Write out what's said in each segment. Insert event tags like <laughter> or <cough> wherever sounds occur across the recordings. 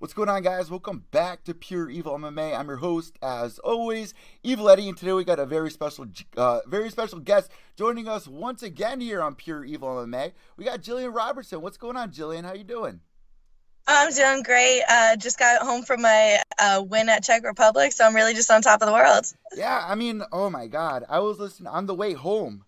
What's going on, guys? Welcome back to Pure Evil MMA. I'm your host, as always, Evil Eddie, and today we got a very special, uh, very special guest joining us once again here on Pure Evil MMA. We got Gillian Robertson. What's going on, Gillian? How you doing? I'm doing great. Uh, just got home from my uh, win at Czech Republic, so I'm really just on top of the world. Yeah, I mean, oh my God, I was listening on the way home.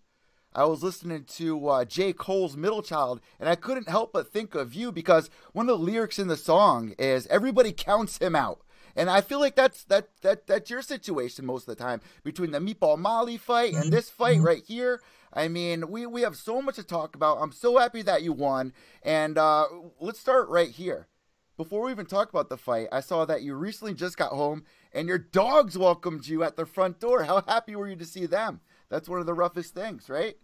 I was listening to uh, J. Cole's Middle Child, and I couldn't help but think of you because one of the lyrics in the song is "Everybody counts him out," and I feel like that's that that that's your situation most of the time between the Meatball Molly fight and this fight Mm-hmm. right here. I mean, we we have so much to talk about. I'm so happy that you won, and uh, let's start right here. Before we even talk about the fight, I saw that you recently just got home and your dogs welcomed you at the front door. How happy were you to see them? That's one of the roughest things, right?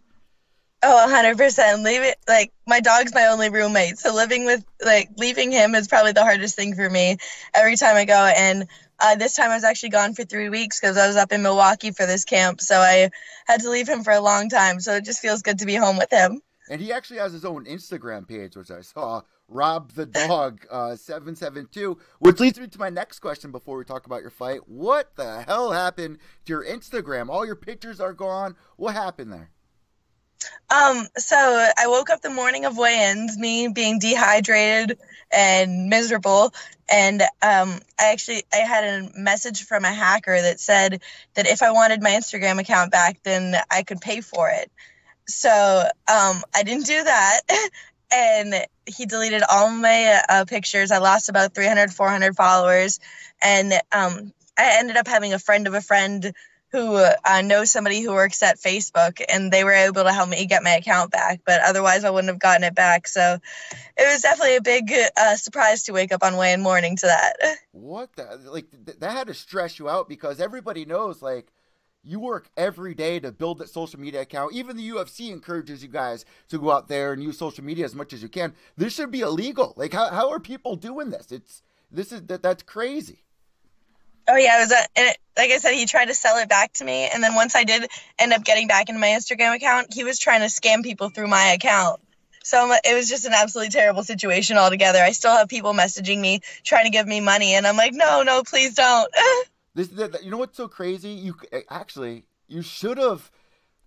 Oh, 100%. Leave it like my dog's my only roommate. So living with like leaving him is probably the hardest thing for me every time I go. And uh, this time I was actually gone for three weeks because I was up in Milwaukee for this camp. So I had to leave him for a long time. So it just feels good to be home with him. And he actually has his own Instagram page, which I saw, Rob the Dog uh, 772, which leads me to my next question before we talk about your fight. What the hell happened to your Instagram? All your pictures are gone. What happened there? Um, so I woke up the morning of weigh-ins, me being dehydrated and miserable, and um, I actually I had a message from a hacker that said that if I wanted my Instagram account back, then I could pay for it. So um, I didn't do that, <laughs> and he deleted all my uh, pictures. I lost about 300, 400 followers, and um, I ended up having a friend of a friend who uh, knows somebody who works at Facebook, and they were able to help me get my account back. But otherwise, I wouldn't have gotten it back. So it was definitely a big uh, surprise to wake up on weigh in morning to that. What the like th- that had to stress you out because everybody knows like you work every day to build that social media account. Even the UFC encourages you guys to go out there and use social media as much as you can. This should be illegal. Like how how are people doing this? It's this is that that's crazy. Oh yeah, it was a, it, like I said, he tried to sell it back to me, and then once I did end up getting back into my Instagram account, he was trying to scam people through my account. So it was just an absolutely terrible situation altogether. I still have people messaging me trying to give me money, and I'm like, no, no, please don't. <laughs> This you know what's so crazy? You actually you should have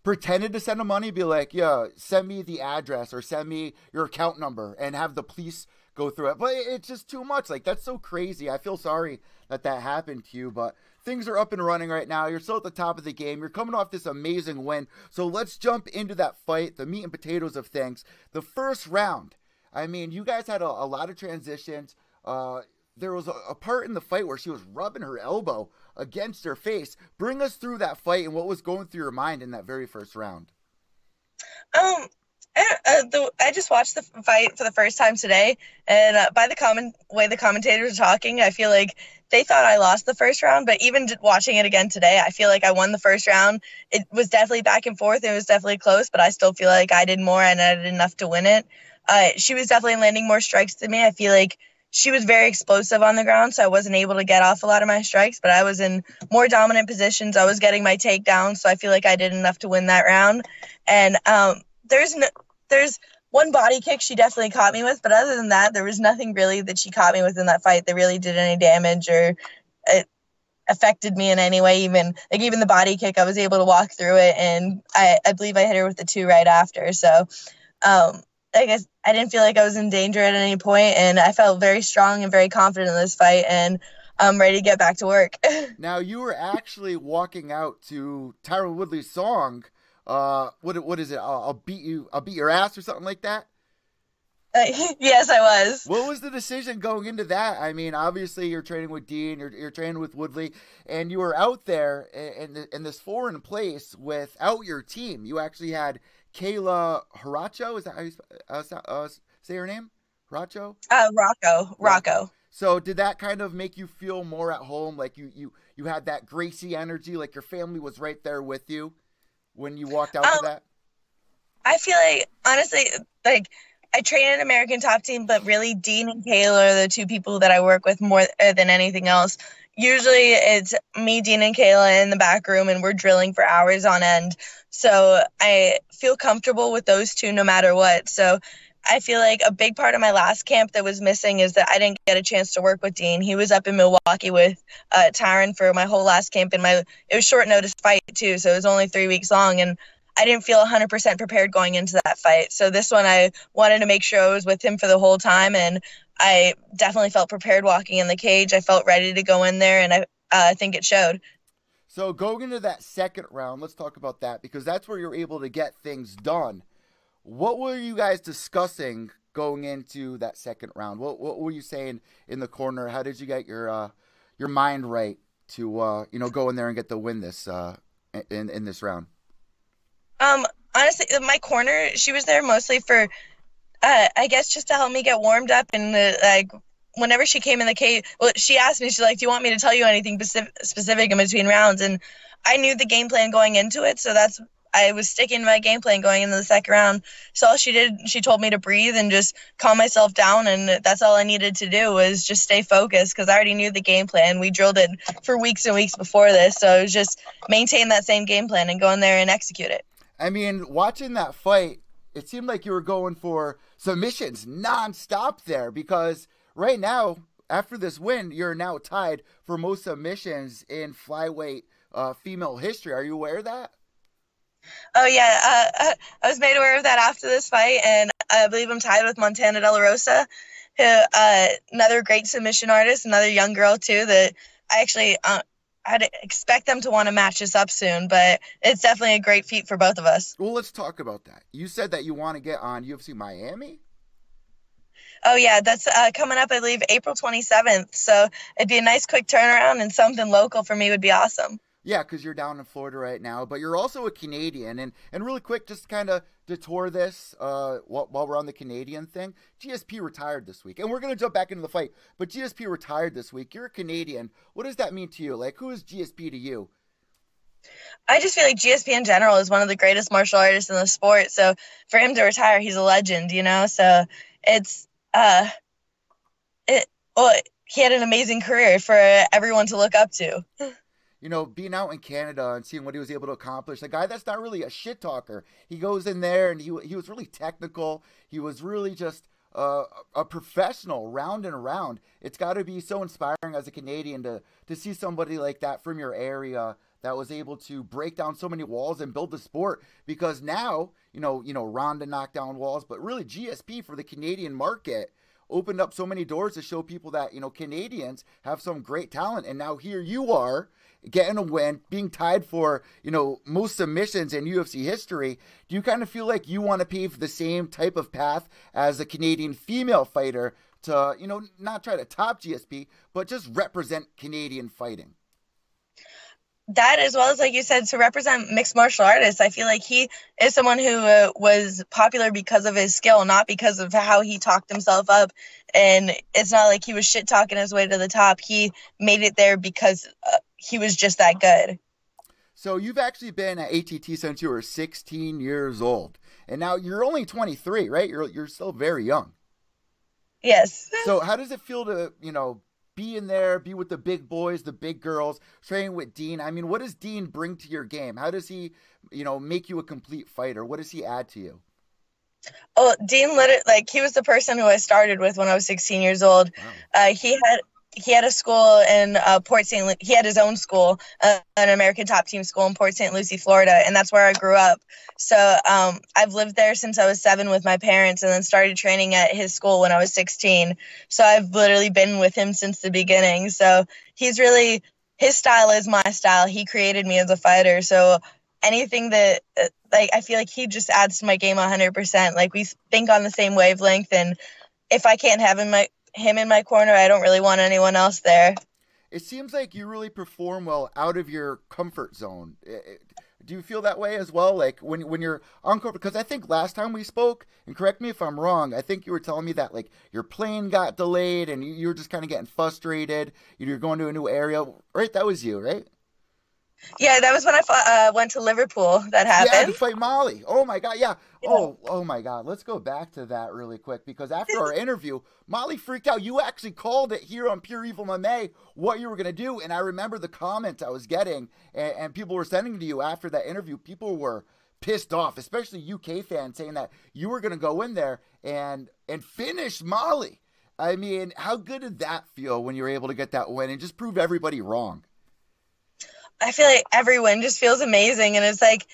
pretended to send him money, be like, yeah, send me the address or send me your account number, and have the police go through it. But it's just too much. Like that's so crazy. I feel sorry that that happened to you, but things are up and running right now. You're still at the top of the game. You're coming off this amazing win. So let's jump into that fight, the meat and potatoes of things. The first round. I mean, you guys had a, a lot of transitions. Uh, there was a, a part in the fight where she was rubbing her elbow against her face. Bring us through that fight and what was going through your mind in that very first round. Um, I, uh, the, I just watched the fight for the first time today, and uh, by the comment way the commentators are talking, I feel like they thought I lost the first round. But even watching it again today, I feel like I won the first round. It was definitely back and forth. It was definitely close, but I still feel like I did more and I did enough to win it. Uh, she was definitely landing more strikes than me. I feel like she was very explosive on the ground, so I wasn't able to get off a lot of my strikes. But I was in more dominant positions. I was getting my takedowns, so I feel like I did enough to win that round. And um, there's no, there's one body kick she definitely caught me with, but other than that, there was nothing really that she caught me with in that fight that really did any damage or it affected me in any way. Even like even the body kick, I was able to walk through it, and I, I believe I hit her with the two right after. So, um, I guess I didn't feel like I was in danger at any point, and I felt very strong and very confident in this fight, and I'm ready to get back to work. <laughs> Now you were actually walking out to Tyron Woodley's song uh, what what is it? I'll, I'll beat you. I'll beat your ass or something like that. Uh, <laughs> yes, I was. What was the decision going into that? I mean, obviously you're training with Dean, you're, you're training with Woodley, and you were out there in, in this foreign place without your team. You actually had Kayla Haracho. Is that how you uh, uh, say her name? Haracho? Uh, Rocco. Rocco. So did that kind of make you feel more at home? Like you you you had that Gracie energy, like your family was right there with you when you walked out um, to that. I feel like honestly, like I train an American top team, but really Dean and Kayla are the two people that I work with more uh, than anything else. Usually it's me, Dean, and Kayla in the back room, and we're drilling for hours on end. So I feel comfortable with those two no matter what. So I feel like a big part of my last camp that was missing is that I didn't get a chance to work with Dean. He was up in Milwaukee with uh, Tyron for my whole last camp, and my it was short notice fight too, so it was only three weeks long, and I didn't feel 100% prepared going into that fight. So this one, I wanted to make sure I was with him for the whole time, and I definitely felt prepared walking in the cage. I felt ready to go in there, and I uh, think it showed. So going into that second round, let's talk about that because that's where you're able to get things done. What were you guys discussing going into that second round? What what were you saying in the corner? How did you get your uh, your mind right to uh, you know go in there and get the win this uh, in in this round? Um, honestly, my corner, she was there mostly for, uh, I guess, just to help me get warmed up and uh, like. Whenever she came in the cave, well, she asked me, she's like, "Do you want me to tell you anything specific, specific in between rounds?" And I knew the game plan going into it, so that's I was sticking to my game plan going into the second round. So all she did, she told me to breathe and just calm myself down, and that's all I needed to do was just stay focused because I already knew the game plan. We drilled it for weeks and weeks before this, so it was just maintain that same game plan and go in there and execute it. I mean, watching that fight, it seemed like you were going for submissions nonstop there because right now, after this win, you're now tied for most submissions in flyweight uh, female history. Are you aware of that? Oh yeah, uh, uh, I was made aware of that after this fight, and I believe I'm tied with Montana De La Rosa, who uh, another great submission artist, another young girl too. That I actually uh, I'd expect them to want to match us up soon, but it's definitely a great feat for both of us. Well, let's talk about that. You said that you want to get on UFC Miami. Oh yeah, that's uh, coming up. I believe April 27th. So it'd be a nice quick turnaround, and something local for me would be awesome. Yeah, because you're down in Florida right now, but you're also a Canadian. And and really quick, just kind of detour this uh, while, while we're on the Canadian thing. GSP retired this week, and we're gonna jump back into the fight. But GSP retired this week. You're a Canadian. What does that mean to you? Like, who is GSP to you? I just feel like GSP in general is one of the greatest martial artists in the sport. So for him to retire, he's a legend, you know. So it's uh, it well, he had an amazing career for everyone to look up to. <laughs> you know, being out in Canada and seeing what he was able to accomplish. A guy that's not really a shit talker. He goes in there and he he was really technical. He was really just uh, a professional round and around. It's got to be so inspiring as a Canadian to to see somebody like that from your area that was able to break down so many walls and build the sport because now, you know, you know, Ronda knocked down walls, but really GSP for the Canadian market opened up so many doors to show people that, you know, Canadians have some great talent and now here you are getting a win, being tied for, you know, most submissions in UFC history, do you kind of feel like you want to pave the same type of path as a Canadian female fighter to, you know, not try to top GSP, but just represent Canadian fighting? that as well as like you said to represent mixed martial artists. I feel like he is someone who uh, was popular because of his skill not because of how he talked himself up. And it's not like he was shit talking his way to the top. He made it there because uh, he was just that good so you've actually been at att since you were 16 years old and now you're only 23 right you're, you're still very young yes so how does it feel to you know be in there, be with the big boys, the big girls, training with Dean. I mean, what does Dean bring to your game? How does he, you know, make you a complete fighter? What does he add to you? Oh, Dean literally, like, he was the person who I started with when I was 16 years old. Wow. Uh, he had he had a school in uh, Port St. Lu- he had his own school, uh, an American top team school in Port St. Lucie, Florida, and that's where I grew up. So um, I've lived there since I was seven with my parents, and then started training at his school when I was 16. So I've literally been with him since the beginning. So he's really his style is my style. He created me as a fighter, so anything that uh, like I feel like he just adds to my game 100%. Like we think on the same wavelength and if I can't have him my him in my corner, I don't really want anyone else there. It seems like you really perform well out of your comfort zone. Do you feel that way as well? Like when when you're uncomfortable? Because I think last time we spoke, and correct me if I'm wrong, I think you were telling me that like your plane got delayed and you, you were just kind of getting frustrated. You're going to a new area, right? That was you, right? Yeah, that was when I uh, went to Liverpool. That happened. Yeah, to fight Molly. Oh my god. Yeah. yeah. Oh, oh my god. Let's go back to that really quick because after our <laughs> interview, Molly freaked out. You actually called it here on Pure Evil MMA what you were gonna do, and I remember the comments I was getting, and, and people were sending to you after that interview. People were pissed off, especially UK fans, saying that you were gonna go in there and and finish Molly. I mean, how good did that feel when you were able to get that win and just prove everybody wrong? I feel like everyone just feels amazing, and it's like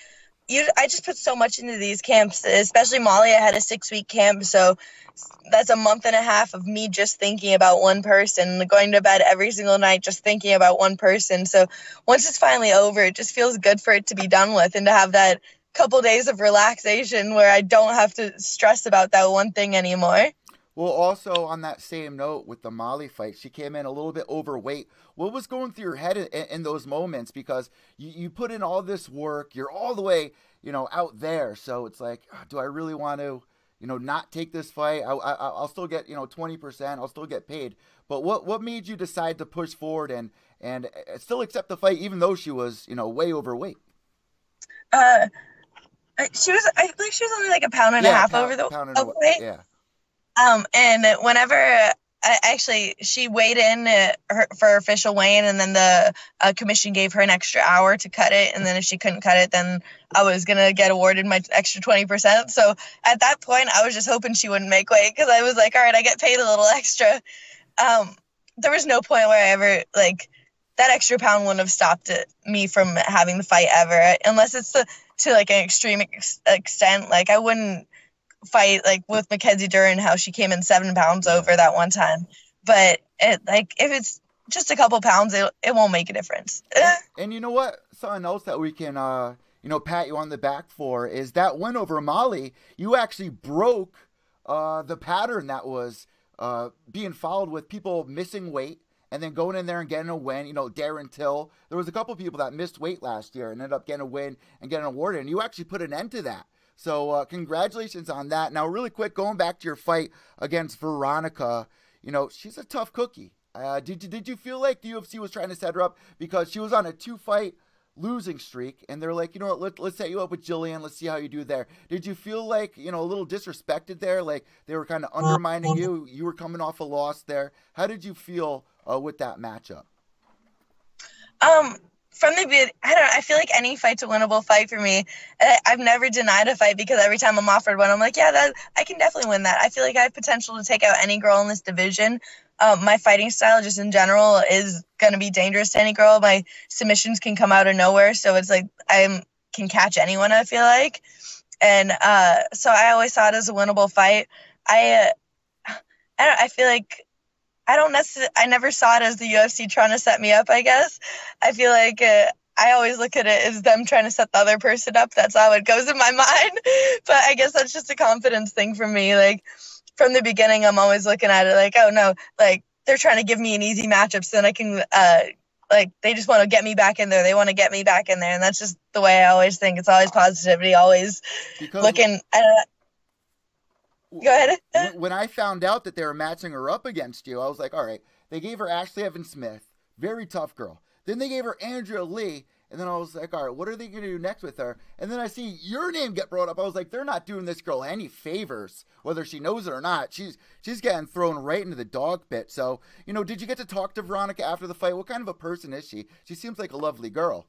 you. I just put so much into these camps, especially Molly. I had a six week camp, so that's a month and a half of me just thinking about one person, going to bed every single night just thinking about one person. So once it's finally over, it just feels good for it to be done with and to have that couple days of relaxation where I don't have to stress about that one thing anymore. Well, also on that same note with the Molly fight, she came in a little bit overweight. What was going through your head in, in those moments? Because you, you put in all this work, you're all the way, you know, out there. So it's like, ah, do I really want to, you know, not take this fight? I, I, I'll still get, you know, 20%. I'll still get paid. But what, what made you decide to push forward and, and uh, still accept the fight, even though she was, you know, way overweight? Uh, she was, I believe she was only like a pound and yeah, a half pound, over the pound and overweight. Yeah. Um, and whenever uh, actually she weighed in uh, her, for official weigh-in and then the uh, commission gave her an extra hour to cut it and then if she couldn't cut it then i was to get awarded my extra 20% so at that point i was just hoping she wouldn't make weight because i was like all right i get paid a little extra. Um, there was no point where i ever like that extra pound wouldn't have stopped it, me from having the fight ever. Unless it's to, to like an extreme ex- extent like i wouldn't fight like with Mackenzie Dern, how she came in seven pounds over that one time. But it like if it's just a couple pounds, it, it won't make a difference. <laughs> and you know what? Something else that we can uh you know pat you on the back for is that win over Molly. You actually broke uh the pattern that was uh being followed with people missing weight and then going in there and getting a win. You know, Darren Till. There was a couple people that missed weight last year and ended up getting a win and getting an award, and you actually put an end to that. So uh, congratulations on that. Now, really quick, going back to your fight against Veronica, you know she's a tough cookie. Uh, did you did you feel like the UFC was trying to set her up because she was on a two fight losing streak and they're like, you know what, let, let's set you up with Gillian. Let's see how you do there. Did you feel like, you know, a little disrespected there? Like they were kind of undermining you? You were coming off a loss there. How did you feel uh, with that matchup? Um, from the beginning, I don't I feel like any fight's a winnable fight for me. I've never denied a fight because every time I'm offered one, I'm like, yeah, that I can definitely win that. I feel like I have potential to take out any girl in this division. Um, my fighting style, just in general, is going to be dangerous to any girl. My submissions can come out of nowhere, so it's like I can catch anyone. I feel like, and uh, so I always saw it as a winnable fight. I, uh, <sighs> I. I feel like I don't necessarily, I never saw it as the UFC trying to set me up, I guess. I feel like uh, I always look at it as them trying to set the other person up. That's how it goes in my <laughs> mind. but I guess that's just a confidence thing for me. Like from the beginning, I'm always looking at it like, oh no, like they're trying to give me an easy matchup so then I can, uh, like they just want to get me back in there. They want to get me back in there. And that's just the way I always think. It's always positivity, always because looking. Uh, Go ahead. <laughs> when I found out that they were matching her up against you, I was like, all right. They gave her Ashlee Evans Smith, very tough girl. Then they gave her Andrea Lee, and then I was like, all right, what are they going to do next with her? And then I see your name get brought up. I was like, they're not doing this girl any favors, whether she knows it or not. She's she's getting thrown right into the dog pit. So, you know, did you get to talk to Veronica after the fight? What kind of a person is she? She seems like a lovely girl.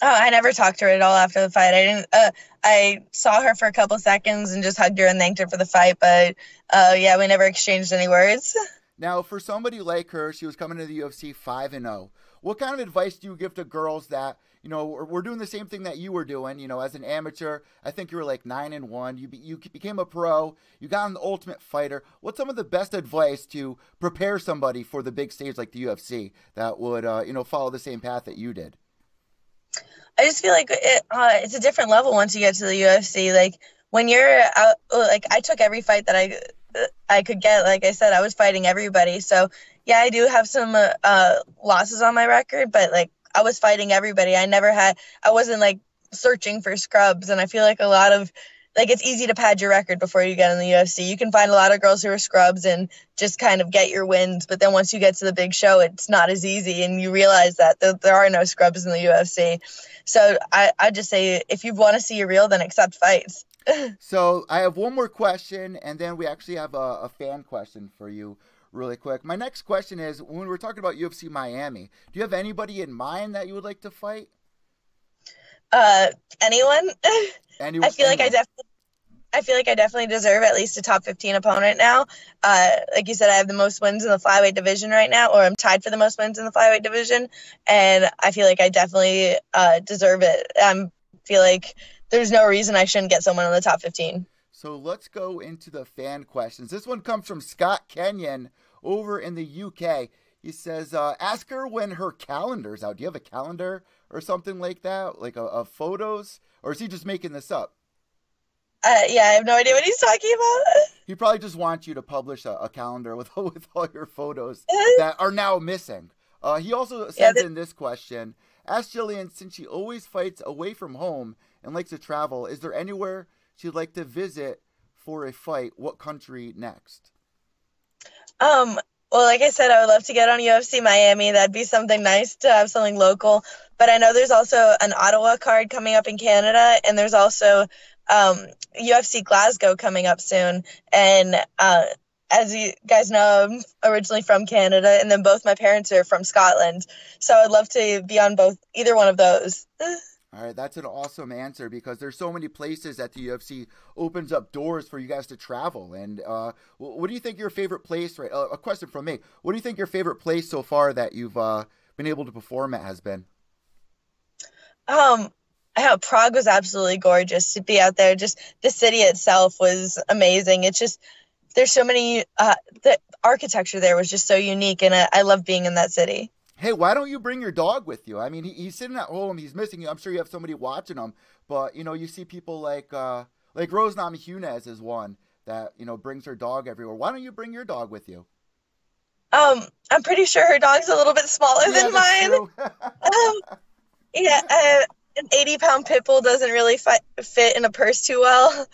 Oh, I never talked to her at all after the fight. I didn't. Uh, I saw her for a couple seconds and just hugged her and thanked her for the fight. But uh, yeah, we never exchanged any words. Now, for somebody like her, she was coming to the UFC five and zero. Oh. What kind of advice do you give to girls that you know we're doing the same thing that you were doing? You know, as an amateur, I think you were like nine and one. You be, you became a pro. You got an Ultimate Fighter. What's some of the best advice to prepare somebody for the big stage like the UFC that would uh, you know follow the same path that you did? I just feel like it, uh, it's a different level once you get to the UFC. Like when you're out, like I took every fight that I I could get. Like I said, I was fighting everybody. So yeah, I do have some uh, uh, losses on my record, but like I was fighting everybody. I never had. I wasn't like searching for scrubs, and I feel like a lot of like it's easy to pad your record before you get in the UFC. You can find a lot of girls who are scrubs and just kind of get your wins, but then once you get to the big show, it's not as easy, and you realize that th- there are no scrubs in the UFC. So I I just say if you want to see a real, then accept fights. <laughs> so I have one more question, and then we actually have a, a, fan question for you, really quick. My next question is: When we're talking about UFC Miami, do you have anybody in mind that you would like to fight? Uh, anyone? <laughs> anyone I feel like I definitely. I feel like I definitely deserve at least a top 15 opponent now. Uh, like you said, I have the most wins in the flyweight division right now, or I'm tied for the most wins in the flyweight division, and I feel like I definitely uh, deserve it. I feel like there's no reason I shouldn't get someone in the top 15. So let's go into the fan questions. This one comes from Scott Kenyon over in the UK. He says, uh, ask her when her calendar's out. Do you have a calendar or something like that? Like a, photos? Or is he just making this up? Uh, yeah, I have no idea what he's talking about. <laughs> He probably just wants you to publish a, a calendar with, <laughs> with all your photos <laughs> that are now missing. Uh, he also says yeah, in this question, ask Gillian, since she always fights away from home and likes to travel. Is there anywhere she'd like to visit for a fight? What country next? Um, well, like I said, I would love to get on UFC Miami. That'd be something nice to have something local. But I know there's also an Ottawa card coming up in Canada, and there's also um, UFC Glasgow coming up soon. And uh, as you guys know, I'm originally from Canada, and then both my parents are from Scotland. So I'd love to be on both either one of those. <laughs> All right, that's an awesome answer because there's so many places that the UFC opens up doors for you guys to travel. And uh, what do you think your favorite place? Right, uh, a question from me. What do you think your favorite place so far that you've uh, been able to perform at has been? Um, yeah, Prague was absolutely gorgeous to be out there. Just the city itself was amazing. It's just there's so many. Uh, the architecture there was just so unique, and I, I love being in that city hey, why don't you bring your dog with you? I mean, he, he's sitting at home, he's missing you. I'm sure you have somebody watching him, but you know, you see people like uh, like Rose Namajunas is one that you know brings her dog everywhere. Why don't you bring your dog with you? Um, I'm pretty sure her dog's a little bit smaller yeah, than mine. <laughs> <laughs> um, yeah, uh, an 80 pound pit bull doesn't really fi- fit in a purse too well.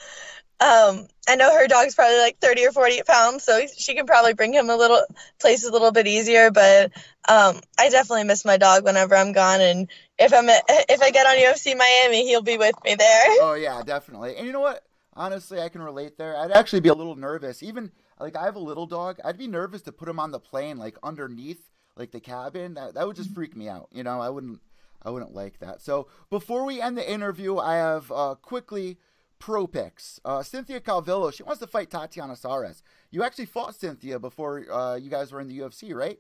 Um, I know her dog's probably like 30 or 40 pounds, so she can probably bring him a little place a little bit easier. But um, I definitely miss my dog whenever I'm gone, and if I'm at, if I get on UFC Miami, he'll be with me there. <laughs> Oh yeah, definitely. And you know what? Honestly, I can relate there. I'd actually be a little nervous, even like I have a little dog. I'd be nervous to put him on the plane, like underneath, like the cabin. That that would just freak me out. You know, I wouldn't. I wouldn't like that. So before we end the interview, I have uh, quickly pro picks. Uh, Cynthia Calvillo, she wants to fight Tatiana Suarez. You actually fought Cynthia before uh, you guys were in the UFC, right?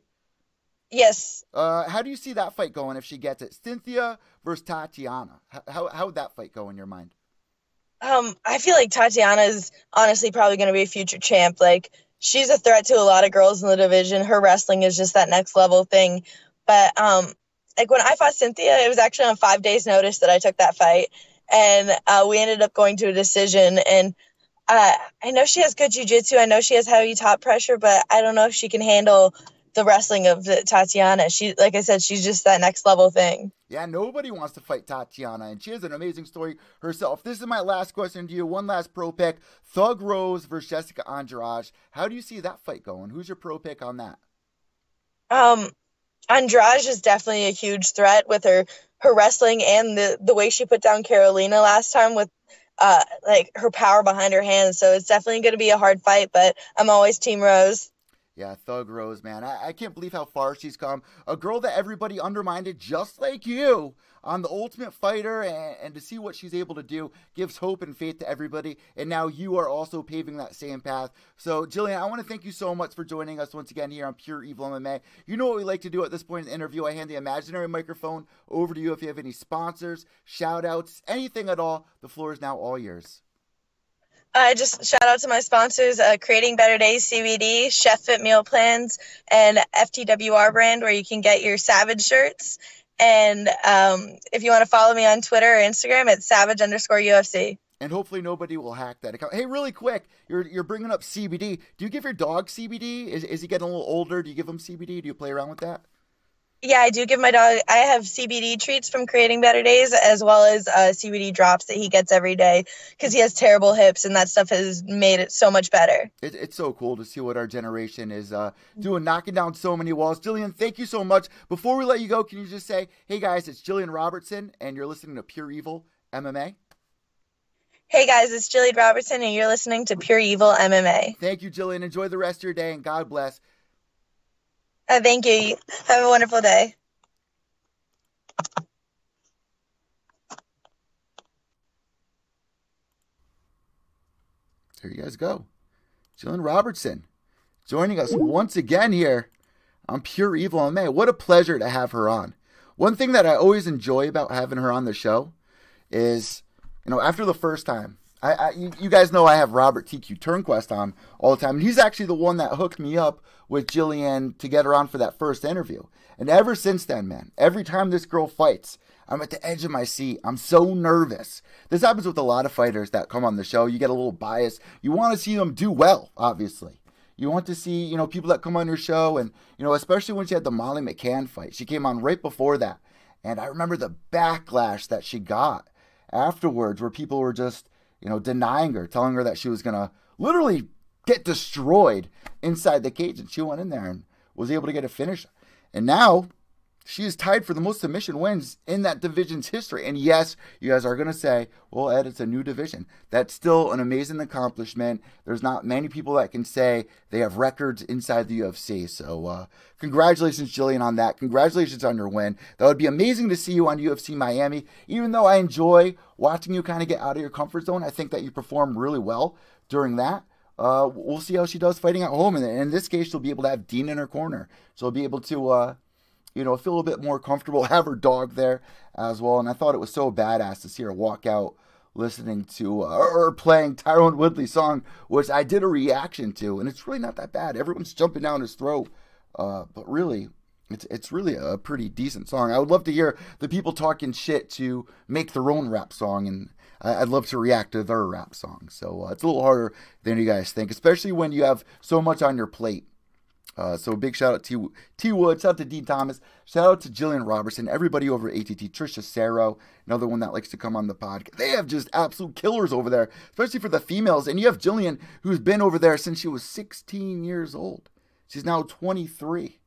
Yes. Uh, how do you see that fight going if she gets it? Cynthia versus Tatiana. How, how would that fight go in your mind? Um, I feel like Tatiana is honestly probably going to be a future champ. Like, she's a threat to a lot of girls in the division. Her wrestling is just that next level thing. But, um, like, when I fought Cynthia, it was actually on five days' notice that I took that fight and uh, we ended up going to a decision. And uh, I know she has good jujitsu. I know she has heavy top pressure, but I don't know if she can handle the wrestling of the Tatiana. She, like I said, she's just that next level thing. Yeah, nobody wants to fight Tatiana, and she has an amazing story herself. This is my last question to you. One last pro pick: Thug Rose versus Jessica Andrade. How do you see that fight going? Who's your pro pick on that? Um, Andrade is definitely a huge threat with her her wrestling and the the way she put down Karolina last time with uh like her power behind her hands. So it's definitely going to be a hard fight, but I'm always Team Rose. Yeah, Thug Rose, man. I, I can't believe how far she's come. A girl that everybody undermined, just like you on the Ultimate Fighter and, and, to see what she's able to do gives hope and faith to everybody. And now you are also paving that same path. So, Gillian, I want to thank you so much for joining us once again here on Pure Evil MMA. You know what we like to do at this point in the interview. I hand the imaginary microphone over to you if you have any sponsors, shout outs, anything at all. The floor is now all yours. I uh, just shout out to my sponsors, uh, Creating Better Days CBD, Chef Fit Meal Plans, and FTWR brand, where you can get your Savage shirts. And um, if you want to follow me on Twitter or Instagram, it's savage underscore UFC. And hopefully nobody will hack that account. Hey, really quick, you're you're bringing up CBD. Do you give your dog CBD? Is, is he getting a little older? Do you give him CBD? Do you play around with that? Yeah, I do give my dog. I have CBD treats from Creating Better Days, as well as uh, CBD drops that he gets every day because he has terrible hips, and that stuff has made it so much better. It, it's so cool to see what our generation is uh, doing, knocking down so many walls. Gillian, thank you so much. Before we let you go, can you just say, "Hey guys, it's Gillian Robertson, and you're listening to Pure Evil MMA." Hey guys, it's Gillian Robertson, and you're listening to Pure Evil MMA. Thank you, Gillian. Enjoy the rest of your day, and God bless. Uh, thank you. Have a wonderful day. There you guys go. Gillian Robertson joining us once again here on Pure Evil MMA. What a pleasure to have her on. One thing that I always enjoy about having her on the show is, you know, after the first time, I, I you, you, guys know I have Robert TQ Turnquest on all the time, and he's actually the one that hooked me up with Gillian to get her on for that first interview. And ever since then, man, every time this girl fights, I'm at the edge of my seat. I'm so nervous. This happens with a lot of fighters that come on the show. You get a little bias. You want to see them do well, obviously. You want to see, you know, people that come on your show and, you know, especially when she had the Molly McCann fight. She came on right before that. And I remember the backlash that she got afterwards where people were just, you know, denying her, telling her that she was going to literally get destroyed inside the cage. And she went in there and was able to get a finish. And now she is tied for the most submission wins in that division's history. And yes, you guys are going to say, well, Ed, it's a new division. That's still an amazing accomplishment. There's not many people that can say they have records inside the UFC. So, uh, congratulations, Gillian, on that. Congratulations on your win. That would be amazing to see you on UFC Miami. Even though I enjoy watching you kind of get out of your comfort zone, I think that you perform really well during that. Uh, we'll see how she does fighting at home. And in this case, she'll be able to have Dean in her corner. So she'll be able to, uh, you know, feel a bit more comfortable, <laughs> have her dog there as well. And I thought it was so badass to see her walk out listening to uh, or playing Tyron Woodley's song, which I did a reaction to, and it's really not that bad. Everyone's jumping down his throat, uh, but really, it's it's really a pretty decent song. I would love to hear the people talking shit to make their own rap song, and I'd love to react to their rap song. So uh, it's a little harder than you guys think, especially when you have so much on your plate. Uh, so big shout out to T Wood, shout out to Dean Thomas, shout out to Gillian Robertson, everybody over at ATT, Trisha Saro, another one that likes to come on the podcast. They have just absolute killers over there, especially for the females. And you have Gillian, who's been over there since she was 16 years old. She's now 23.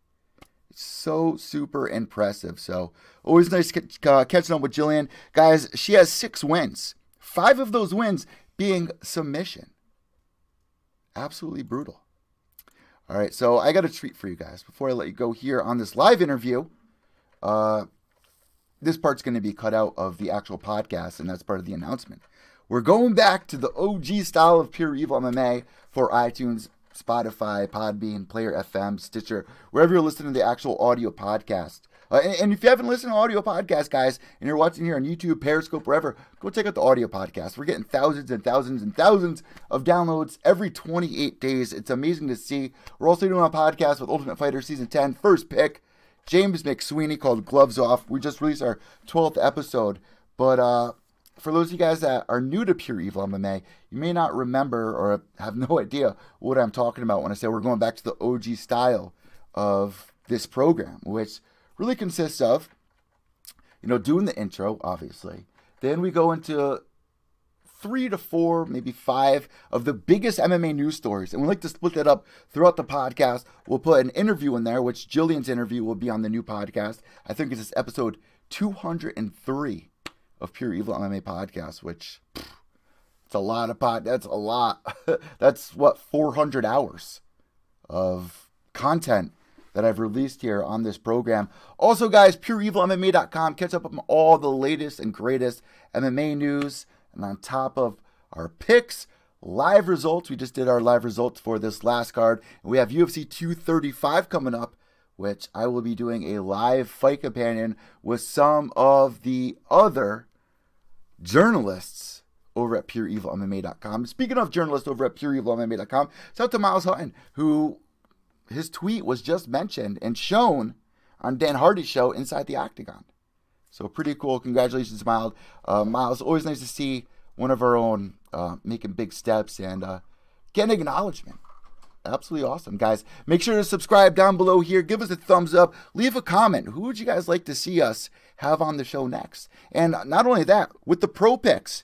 It's so super impressive. So always nice uh, catching up with Gillian. Guys, she has six wins, five of those wins being submission. Absolutely brutal. All right, so I got a treat for you guys before I let you go here on this live interview. Uh, this part's going to be cut out of the actual podcast, and that's part of the announcement. We're going back to the OG style of Pure Evil MMA for iTunes, Spotify, Podbean, Player FM, Stitcher, wherever you're listening to the actual audio podcast. Uh, and, and, if you haven't listened to audio podcast, guys, and you're watching here on YouTube, Periscope, wherever, go check out the audio podcast. We're getting thousands and thousands and thousands of downloads every 28 days. It's amazing to see. We're also doing a podcast with Ultimate Fighter Season 10, first pick, James McSweeney, called Gloves Off. We just released our 12th episode. But uh, for those of you guys that are new to Pure Evil MMA, you may not remember or have no <laughs> idea what I'm talking about when I say we're going back to the OG style of this program, which really consists of, you know, doing the intro, obviously. Then we go into three to four, maybe five of the biggest MMA news stories. And we like to split that up throughout the podcast. We'll put an interview in there, which Gillian's interview will be on the new podcast. I think it's episode 203 of Pure Evil MMA podcast, which pff, it's a lot of pod. That's a lot. <laughs> that's what 400 hours of content that I've released here on this program. Also, guys, pureevilmma.com. Catch up on all the latest and greatest MMA news. And on top of our picks, live results, we just did our live results for this last card. And we have UFC 235 coming up, which I will be doing a live fight companion with some of the other journalists over at pureevilmma.com. Speaking of journalists over at pureevilmma.com, shout out to Miles Hutton, who his tweet was just mentioned and shown on Dan Hardy's show Inside the Octagon. So pretty cool. Congratulations, Miles. Uh, Miles, always nice to see one of our own uh, making big steps and uh, getting acknowledgement. Absolutely awesome, guys. Make sure to subscribe down below here. Give us a thumbs up. Leave a comment. Who would you guys like to see us have on the show next? And not only that, with the pro picks,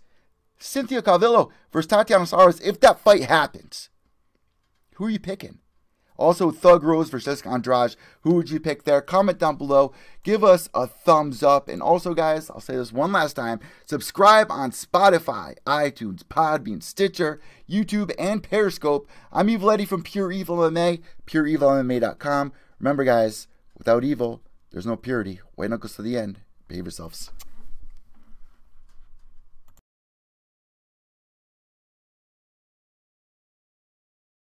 Cynthia Calvillo versus Tatiana Suarez, if that fight happens, who are you picking? Also, Thug Rose versus Andrade. Who would you pick there? Comment down below. Give us a thumbs up. And also, guys, I'll say this one last time subscribe on Spotify, iTunes, Podbean, Stitcher, YouTube, and Periscope. I'm Evil Eddie from Pure Evil MMA, pureevilmma.com. Remember, guys, without evil, there's no purity. White knuckles to the end. Behave yourselves.